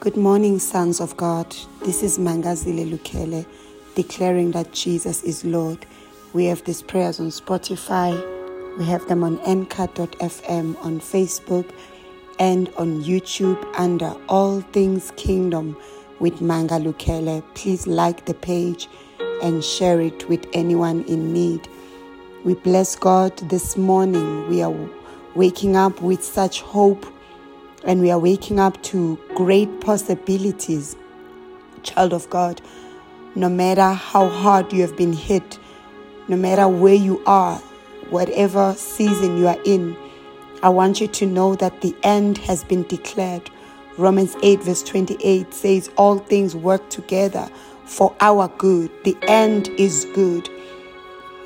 Good morning, sons of God. This is Mangazile Lukele declaring that Jesus is Lord. We have these prayers on Spotify, we have them on Anchor.fm, on Facebook, and on YouTube under All Things Kingdom with Manga Lukele. Please like the page and share it with anyone in need. We bless God this morning. We are waking up with such hope and we are waking up to great possibilities. Child of God, no matter how hard you have been hit, no matter where you are, whatever season you are in, I want you to know that the end has been declared. Romans 8, verse 28 says, All things work together for our good. The end is good.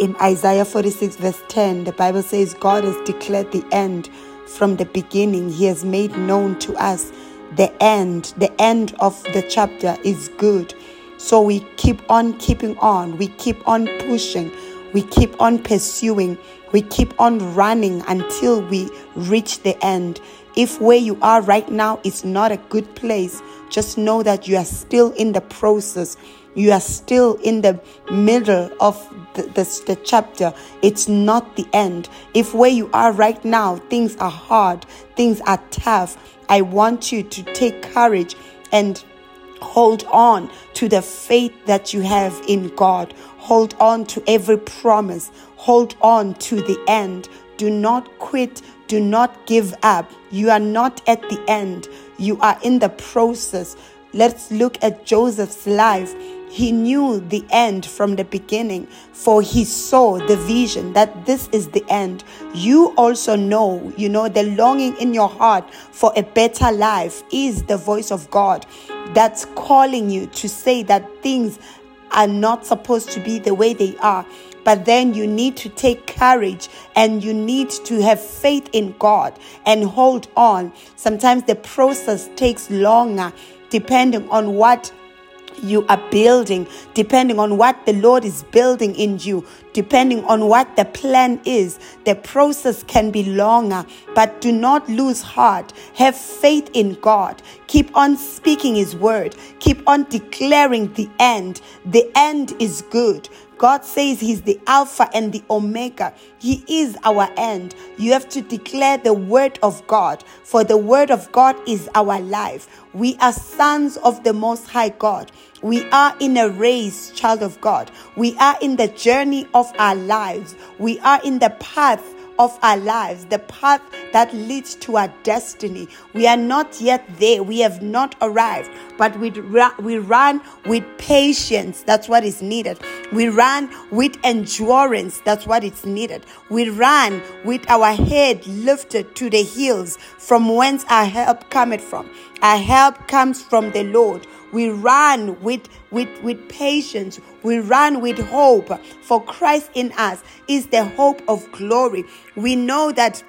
In Isaiah 46, verse 10, the Bible says, God has declared the end from the beginning. He has made known to us the end. The end of the chapter is good. So we keep on keeping on. We keep on pushing. We keep on pursuing. We keep on running until we reach the end. If where you are right now is not a good place, just know that you are still in the process. You are still in the middle of the, the, the, chapter. It's not the end. If where you are right now, things are hard, things are tough, I want you to take courage and hold on to the faith that you have in God. Hold on to every promise. Hold on to the end. Do not quit. Do not give up. You are not at the end. You are in the process. Let's look at Joseph's life. He knew the end from the beginning, for he saw the vision that this is the end. You also know, you know, the longing in your heart for a better life is the voice of God that's calling you to say that things are not supposed to be the way they are. But then you need to take courage and you need to have faith in God and hold on. Sometimes the process takes longer depending on what you are building, depending on what the Lord is building in you, depending on what the plan is. The process can be longer, but do not lose heart. Have faith in God. Keep on speaking His word. Keep on declaring the end. The end is good. God says He's the Alpha and the Omega. He is our end. You have to declare the word of God, for the word of God is our life. We are sons of the Most High God. We are in a race, child of God. We are in the journey of our lives. We are in the path of our lives, the path that leads to our destiny. We are not yet there. We have not arrived, but we, we run with patience. That's what is needed. We run with endurance. That's what is needed. We run with our head lifted to the hills from whence our help cometh from. Our help comes from the Lord we run with, with, with patience. We run with hope. For Christ in us is the hope of glory. We know that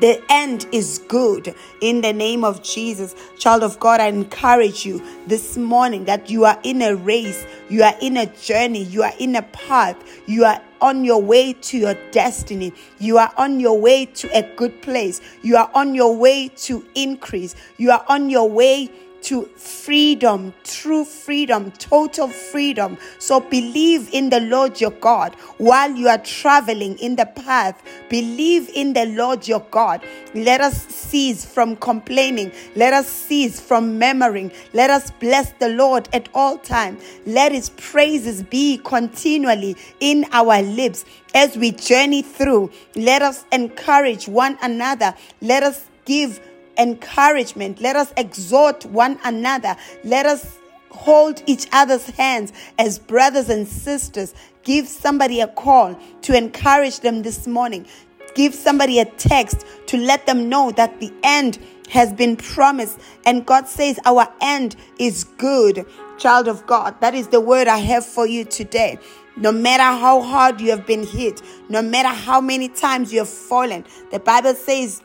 the end is good in the name of Jesus. Child of God, I encourage you this morning that you are in a race, you are in a journey, you are in a path, you are on your way to your destiny, you are on your way to a good place, you are on your way to increase, you are on your way to freedom, true freedom, total freedom. So believe in the Lord your God while you are traveling in the path. Believe in the Lord your God. Let us cease from complaining. Let us cease from murmuring. Let us bless the Lord at all times. Let his praises be continually in our lips as we journey through. Let us encourage one another. Let us give encouragement. Let us exhort one another. Let us hold each other's hands as brothers and sisters. Give somebody a call to encourage them this morning. Give somebody a text to let them know that the end has been promised. And God says our end is good. Child of God, that is the word I have for you today. No matter how hard you have been hit, no matter how many times you have fallen, the Bible says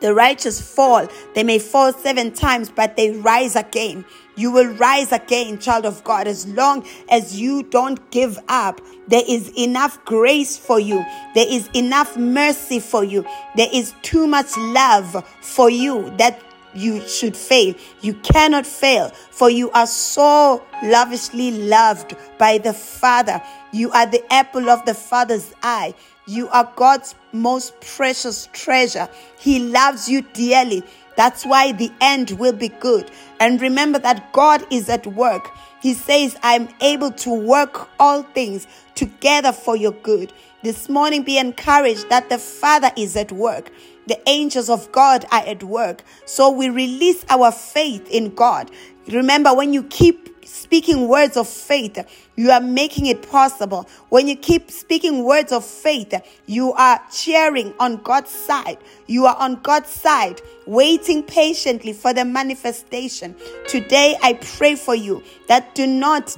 the righteous fall. They may fall seven times, but they rise again. You will rise again, child of God, as long as you don't give up. There is enough grace for you. There is enough mercy for you. There is too much love for you that you should fail. You cannot fail, for you are so lavishly loved by the Father. You are the apple of the Father's eye. You are God's most precious treasure. He loves you dearly. That's why the end will be good. And remember that God is at work. He says, I'm able to work all things together for your good. This morning, be encouraged that the Father is at work. The angels of God are at work. So we release our faith in God. Remember, when you keep speaking words of faith, you are making it possible. When you keep speaking words of faith, you are cheering on God's side. You are on God's side, waiting patiently for the manifestation. Today, I pray for you that do not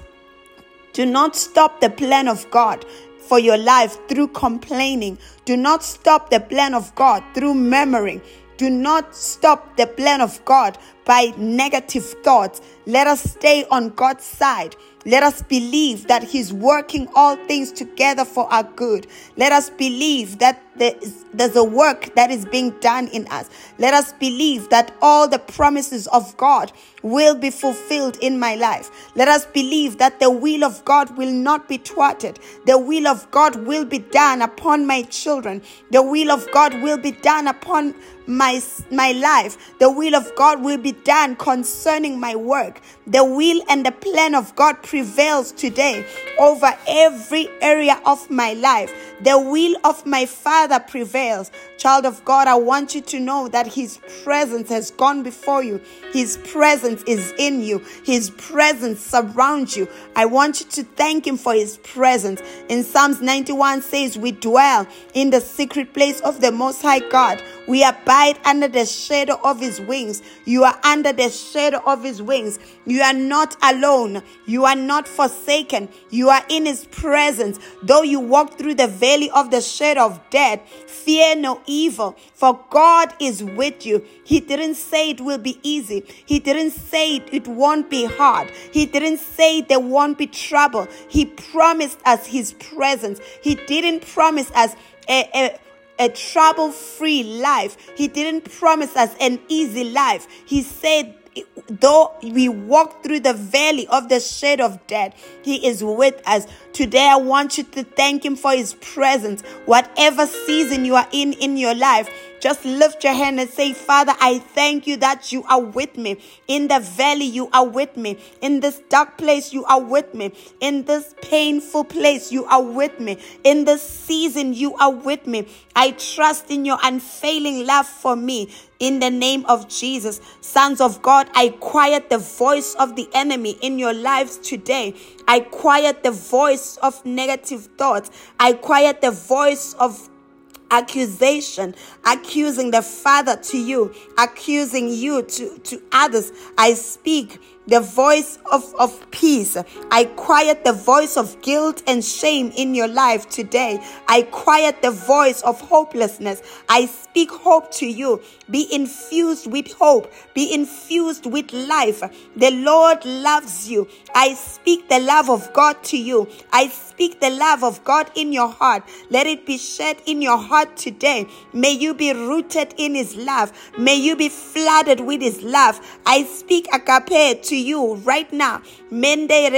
do not stop the plan of God for your life through complaining. Do not stop the plan of God through murmuring. Do not stop the plan of God by negative thoughts. Let us stay on God's side. Let us believe that He's working all things together for our good. Let us believe that there's a work that is being done in us. Let us believe that all the promises of God will be fulfilled in my life. Let us believe that the will of God will not be thwarted. The will of God will be done upon my children. The will of God will be done upon my, my life. The will of God will be done concerning my work. The will and the plan of God prevails today over every area of my life. The will of my Father prevails. Child of God, I want you to know that His presence has gone before you. His presence is in you. His presence surrounds you. I want you to thank Him for His presence. In Psalms 91 says, We dwell in the secret place of the Most High God. We abide under the shadow of His wings. You are under the shadow of His wings. You are not alone. You are not forsaken. You are in His presence. Though you walk through the valley of the shadow of death, fear no evil, for God is with you. He didn't say it will be easy. He didn't say it won't be hard. He didn't say there won't be trouble. He promised us His presence. He didn't promise us a, a a trouble free life. He didn't promise us an easy life. He said though we walk through the valley of the shade of death, He is with us. Today, I want you to thank Him for His presence. Whatever season you are in in your life, just lift your hand and say, Father, I thank you that you are with me. In the valley, you are with me. In this dark place, you are with me. In this painful place, you are with me. In this season, you are with me. I trust in your unfailing love for me. In the name of Jesus, sons of God, I quiet the voice of the enemy in your lives today. I quiet the voice of negative thoughts. I quiet the voice of accusation, accusing the Father to you, accusing you to, to others. I speak the voice of, of peace. I quiet the voice of guilt and shame in your life today. I quiet the voice of hopelessness. I speak hope to you. Be infused with hope. Be infused with life. The Lord loves you. I speak the love of God to you. I speak the love of God in your heart. Let it be shed in your heart today. May you be rooted in His love. May you be flooded with His love. I speak agape to you right now. Mende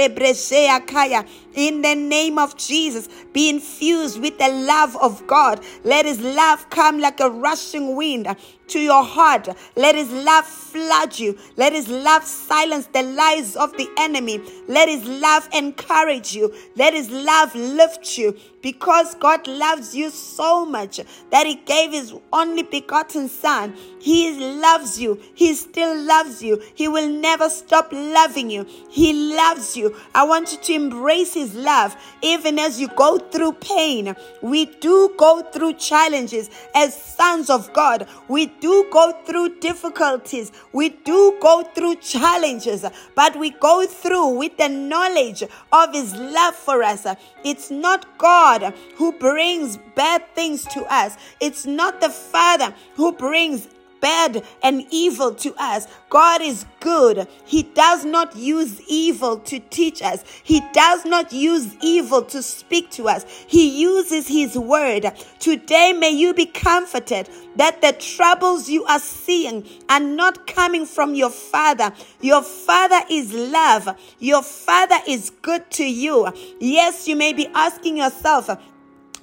kaya. In the name of Jesus, be infused with the love of God. Let His love come like a rushing wind to your heart. Let His love flood you. Let His love silence the lies of the enemy. Let His love encourage you. Let His love lift you because God loves you so much that He gave His only begotten Son. He loves you. He still loves you. He will never stop loving you. He loves you. I want you to embrace His love even as you go through pain. We do go through challenges as sons of God. We do go through difficulties. We do go through challenges, but we go through with the knowledge of His love for us. It's not God who brings bad things to us. It's not the Father who brings bad and evil to us. God is good. He does not use evil to teach us. He does not use evil to speak to us. He uses his word. Today may you be comforted that the troubles you are seeing are not coming from your father. Your father is love. Your father is good to you. Yes, you may be asking yourself,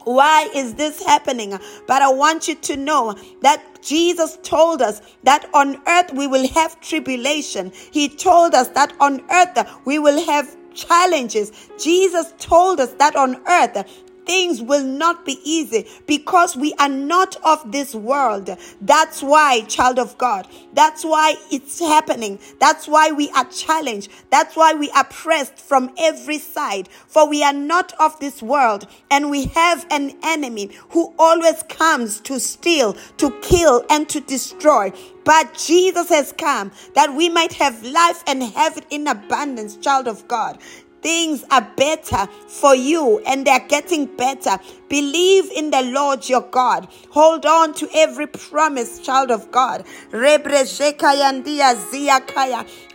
why is this happening? But I want you to know that Jesus told us that on earth we will have tribulation. He told us that on earth we will have challenges. Jesus told us that on earth things will not be easy because we are not of this world. That's why, child of God, that's why it's happening. That's why we are challenged. That's why we are pressed from every side. For we are not of this world and we have an enemy who always comes to steal, to kill, and to destroy. But Jesus has come that we might have life and have it in abundance, child of God. Things are better for you and they're getting better. Believe in the Lord your God. Hold on to every promise, child of God.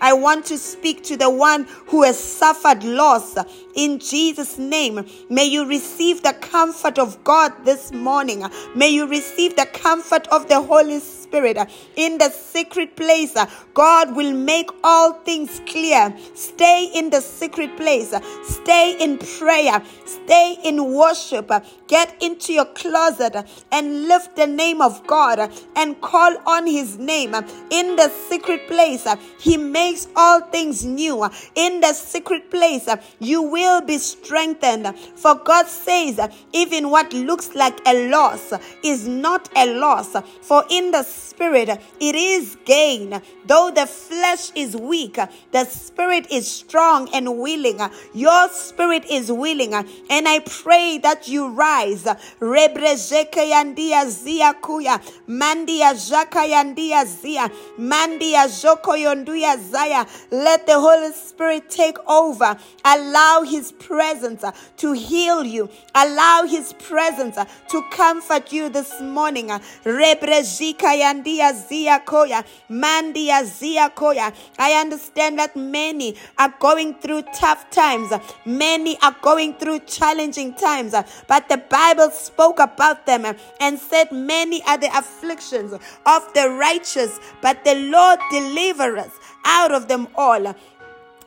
I want to speak to the one who has suffered loss in Jesus' name. May you receive the comfort of God this morning. May you receive the comfort of the Holy Spirit Spirit uh, in the secret place. Uh, God will make all things clear. Stay in the secret place. Uh, stay in prayer. Stay in worship. Get into your closet and lift the name of God and call on his name. In the secret place, he makes all things new. In the secret place, you will be strengthened. For God says, even what looks like a loss is not a loss. For in the spirit, it is gain. Though the flesh is weak, the spirit is strong and willing. Your spirit is willing. And I pray that you rise. Rebrezeke yandia zia kuya. Mandia jaka yandia zia. Mandia joko yonduya zaya. Let the Holy Spirit take over. Allow His presence to heal you. Allow His presence to comfort you this morning. Rebrezika yandia zia koya. Mandia zia koya. I understand that many are going through tough times. Many are going through challenging times. But the Bible spoke about them and said, Many are the afflictions of the righteous, but the Lord deliver us out of them all.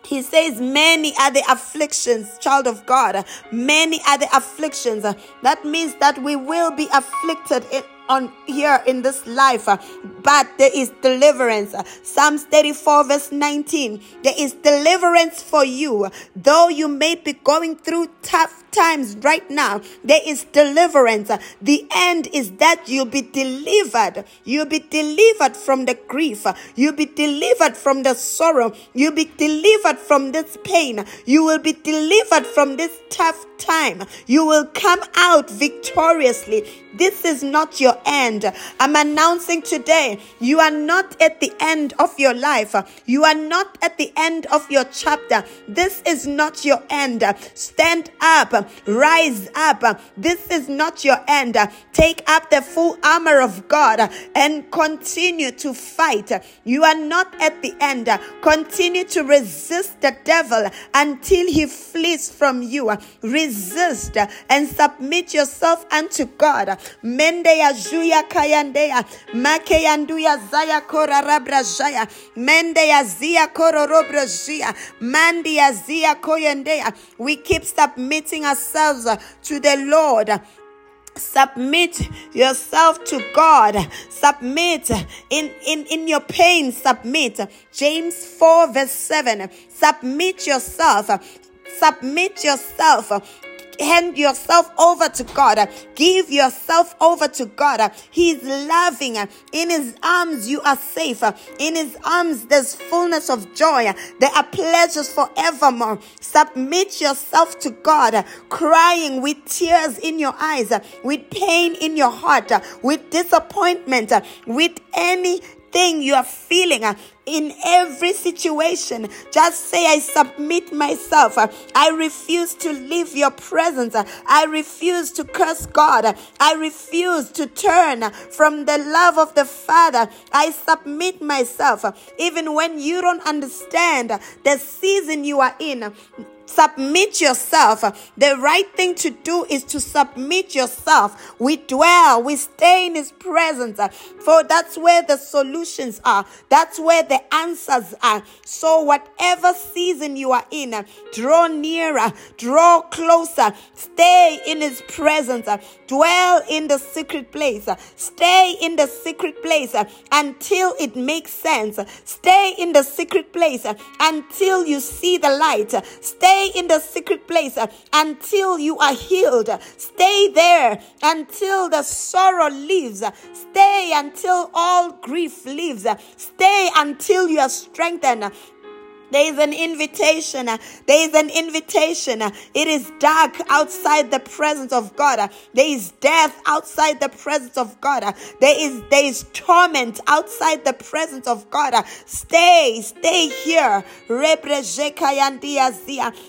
He says, Many are the afflictions, child of God. Many are the afflictions. That means that we will be afflicted in, on here in this life, uh, but there is deliverance. Psalms 34, verse 19. There is deliverance for you, though you may be going through tough times right now. There is deliverance. The end is that you'll be delivered. You'll be delivered from the grief. You'll be delivered from the sorrow. You'll be delivered from this pain. You will be delivered from this tough time. You will come out victoriously. This is not your end. I'm announcing today you are not at the end of your life. You are not at the end of your chapter. This is not your end. Stand up, rise up. This is not your end. Take up the full armor of God and continue to fight. You are not at the end. Continue to resist the devil until he flees from you. Resist and submit yourself unto God. Mende ya juya kayandeya. Make yanduya zaya kora rabra jaya. Mende zia koro robra jia. Mandi zia koyendeya. We keep submitting ourselves to the Lord. Submit yourself to God. Submit in, in, in your pain. Submit. James 4 verse 7. Submit yourself. Submit yourself hand yourself over to God. Give yourself over to God. He's loving. In His arms, you are safe. In His arms, there's fullness of joy. There are pleasures forevermore. Submit yourself to God, crying with tears in your eyes, with pain in your heart, with disappointment, with any thing you are feeling, uh, in every situation. Just say, I submit myself. I refuse to leave your presence. I refuse to curse God. I refuse to turn from the love of the Father. I submit myself. Even when you don't understand the season you are in, Submit yourself. The right thing to do is to submit yourself. We dwell, we stay in His presence, for that's where the solutions are, that's where the answers are. So, whatever season you are in, draw nearer, draw closer, stay in His presence, dwell in the secret place, stay in the secret place until it makes sense, stay in the secret place until you see the light, stay Stay in the secret place uh, until you are healed. Stay there until the sorrow leaves. Stay until all grief leaves. Stay until you are strengthened. There is an invitation. There is an invitation. It is dark outside the presence of God. There is death outside the presence of God. There is there is torment outside the presence of God. Stay, stay here.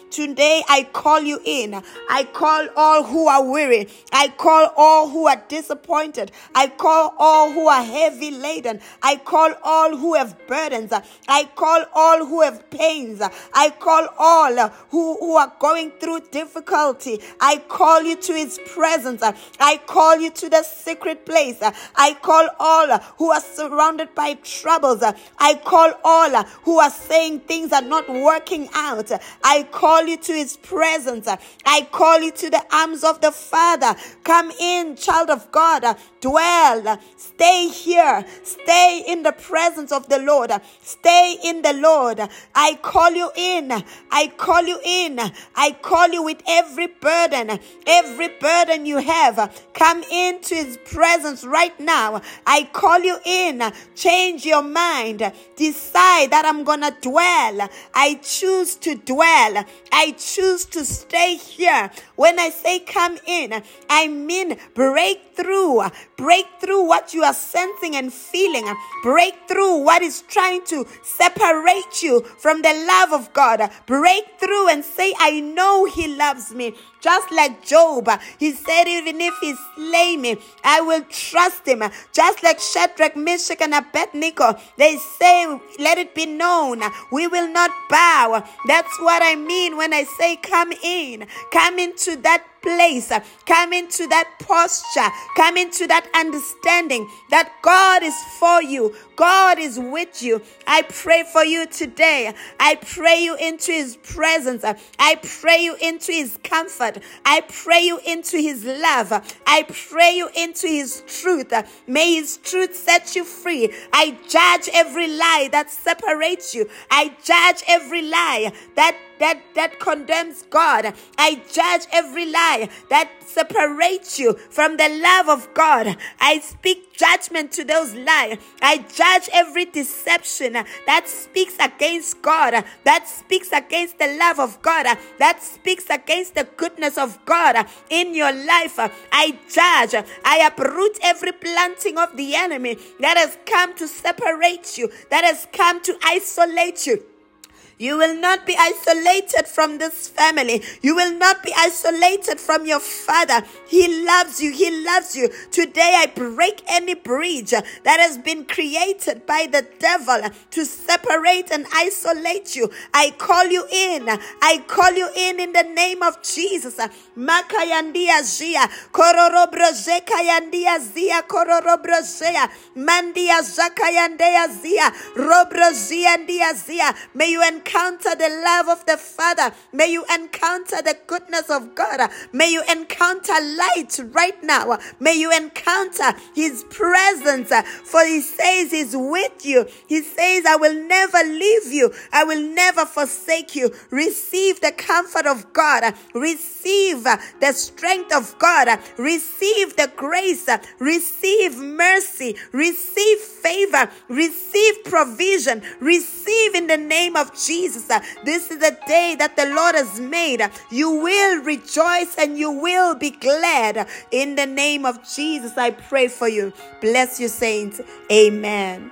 Today I call you in. I call all who are weary. I call all who are disappointed. I call all who are heavy laden. I call all who have burdens. I call all who have pains. I call all who, who are going through difficulty. I call you to his presence. I call you to the secret place. I call all who are surrounded by troubles. I call all who are saying things are not working out. I call you to his presence. I call you to the arms of the Father. Come in, child of God. Dwell. Stay here. Stay in the presence of the Lord. Stay in the Lord. I call you in. I call you in. I call you with every burden, every burden you have. Come into his presence right now. I call you in. Change your mind. Decide that I'm going to dwell. I choose to dwell. I choose to stay here. When I say come in, I mean break through. Break through what you are sensing and feeling. Break through what is trying to separate you from the love of God. Break through and say, I know He loves me. Just like Job, he said, even if he slay me, I will trust him. Just like Shadrach, Meshach, and Abednego, they say, let it be known, we will not bow. That's what I mean when I say, come in. Come into that place. Uh, come into that posture. Come into that understanding that God is for you. God is with you. I pray for you today. I pray you into his presence. I pray you into his comfort. I pray you into his love. I pray you into his truth. May his truth set you free. I judge every lie that separates you. I judge every lie that that that condemns God. I judge every lie that separates you from the love of God. I speak judgment to those lies. I judge every deception that speaks against God, that speaks against the love of God, that speaks against the goodness of God in your life. I judge, I uproot every planting of the enemy that has come to separate you, that has come to isolate you. You will not be isolated from this family. You will not be isolated from your father. He loves you. He loves you. Today I break any bridge that has been created by the devil to separate and isolate you. I call you in. I call you in in the name of Jesus. May you encounter the love of the Father. May you encounter the goodness of God. May you encounter light right now. May you encounter His presence. For He says He's with you. He says, I will never leave you. I will never forsake you. Receive the comfort of God. Receive the strength of God. Receive the grace. Receive mercy. Receive favor. Receive provision. Receive in the name of Jesus. Jesus. Uh, this is the day that the Lord has made. You will rejoice and you will be glad. In the name of Jesus, I pray for you. Bless you, saints. Amen.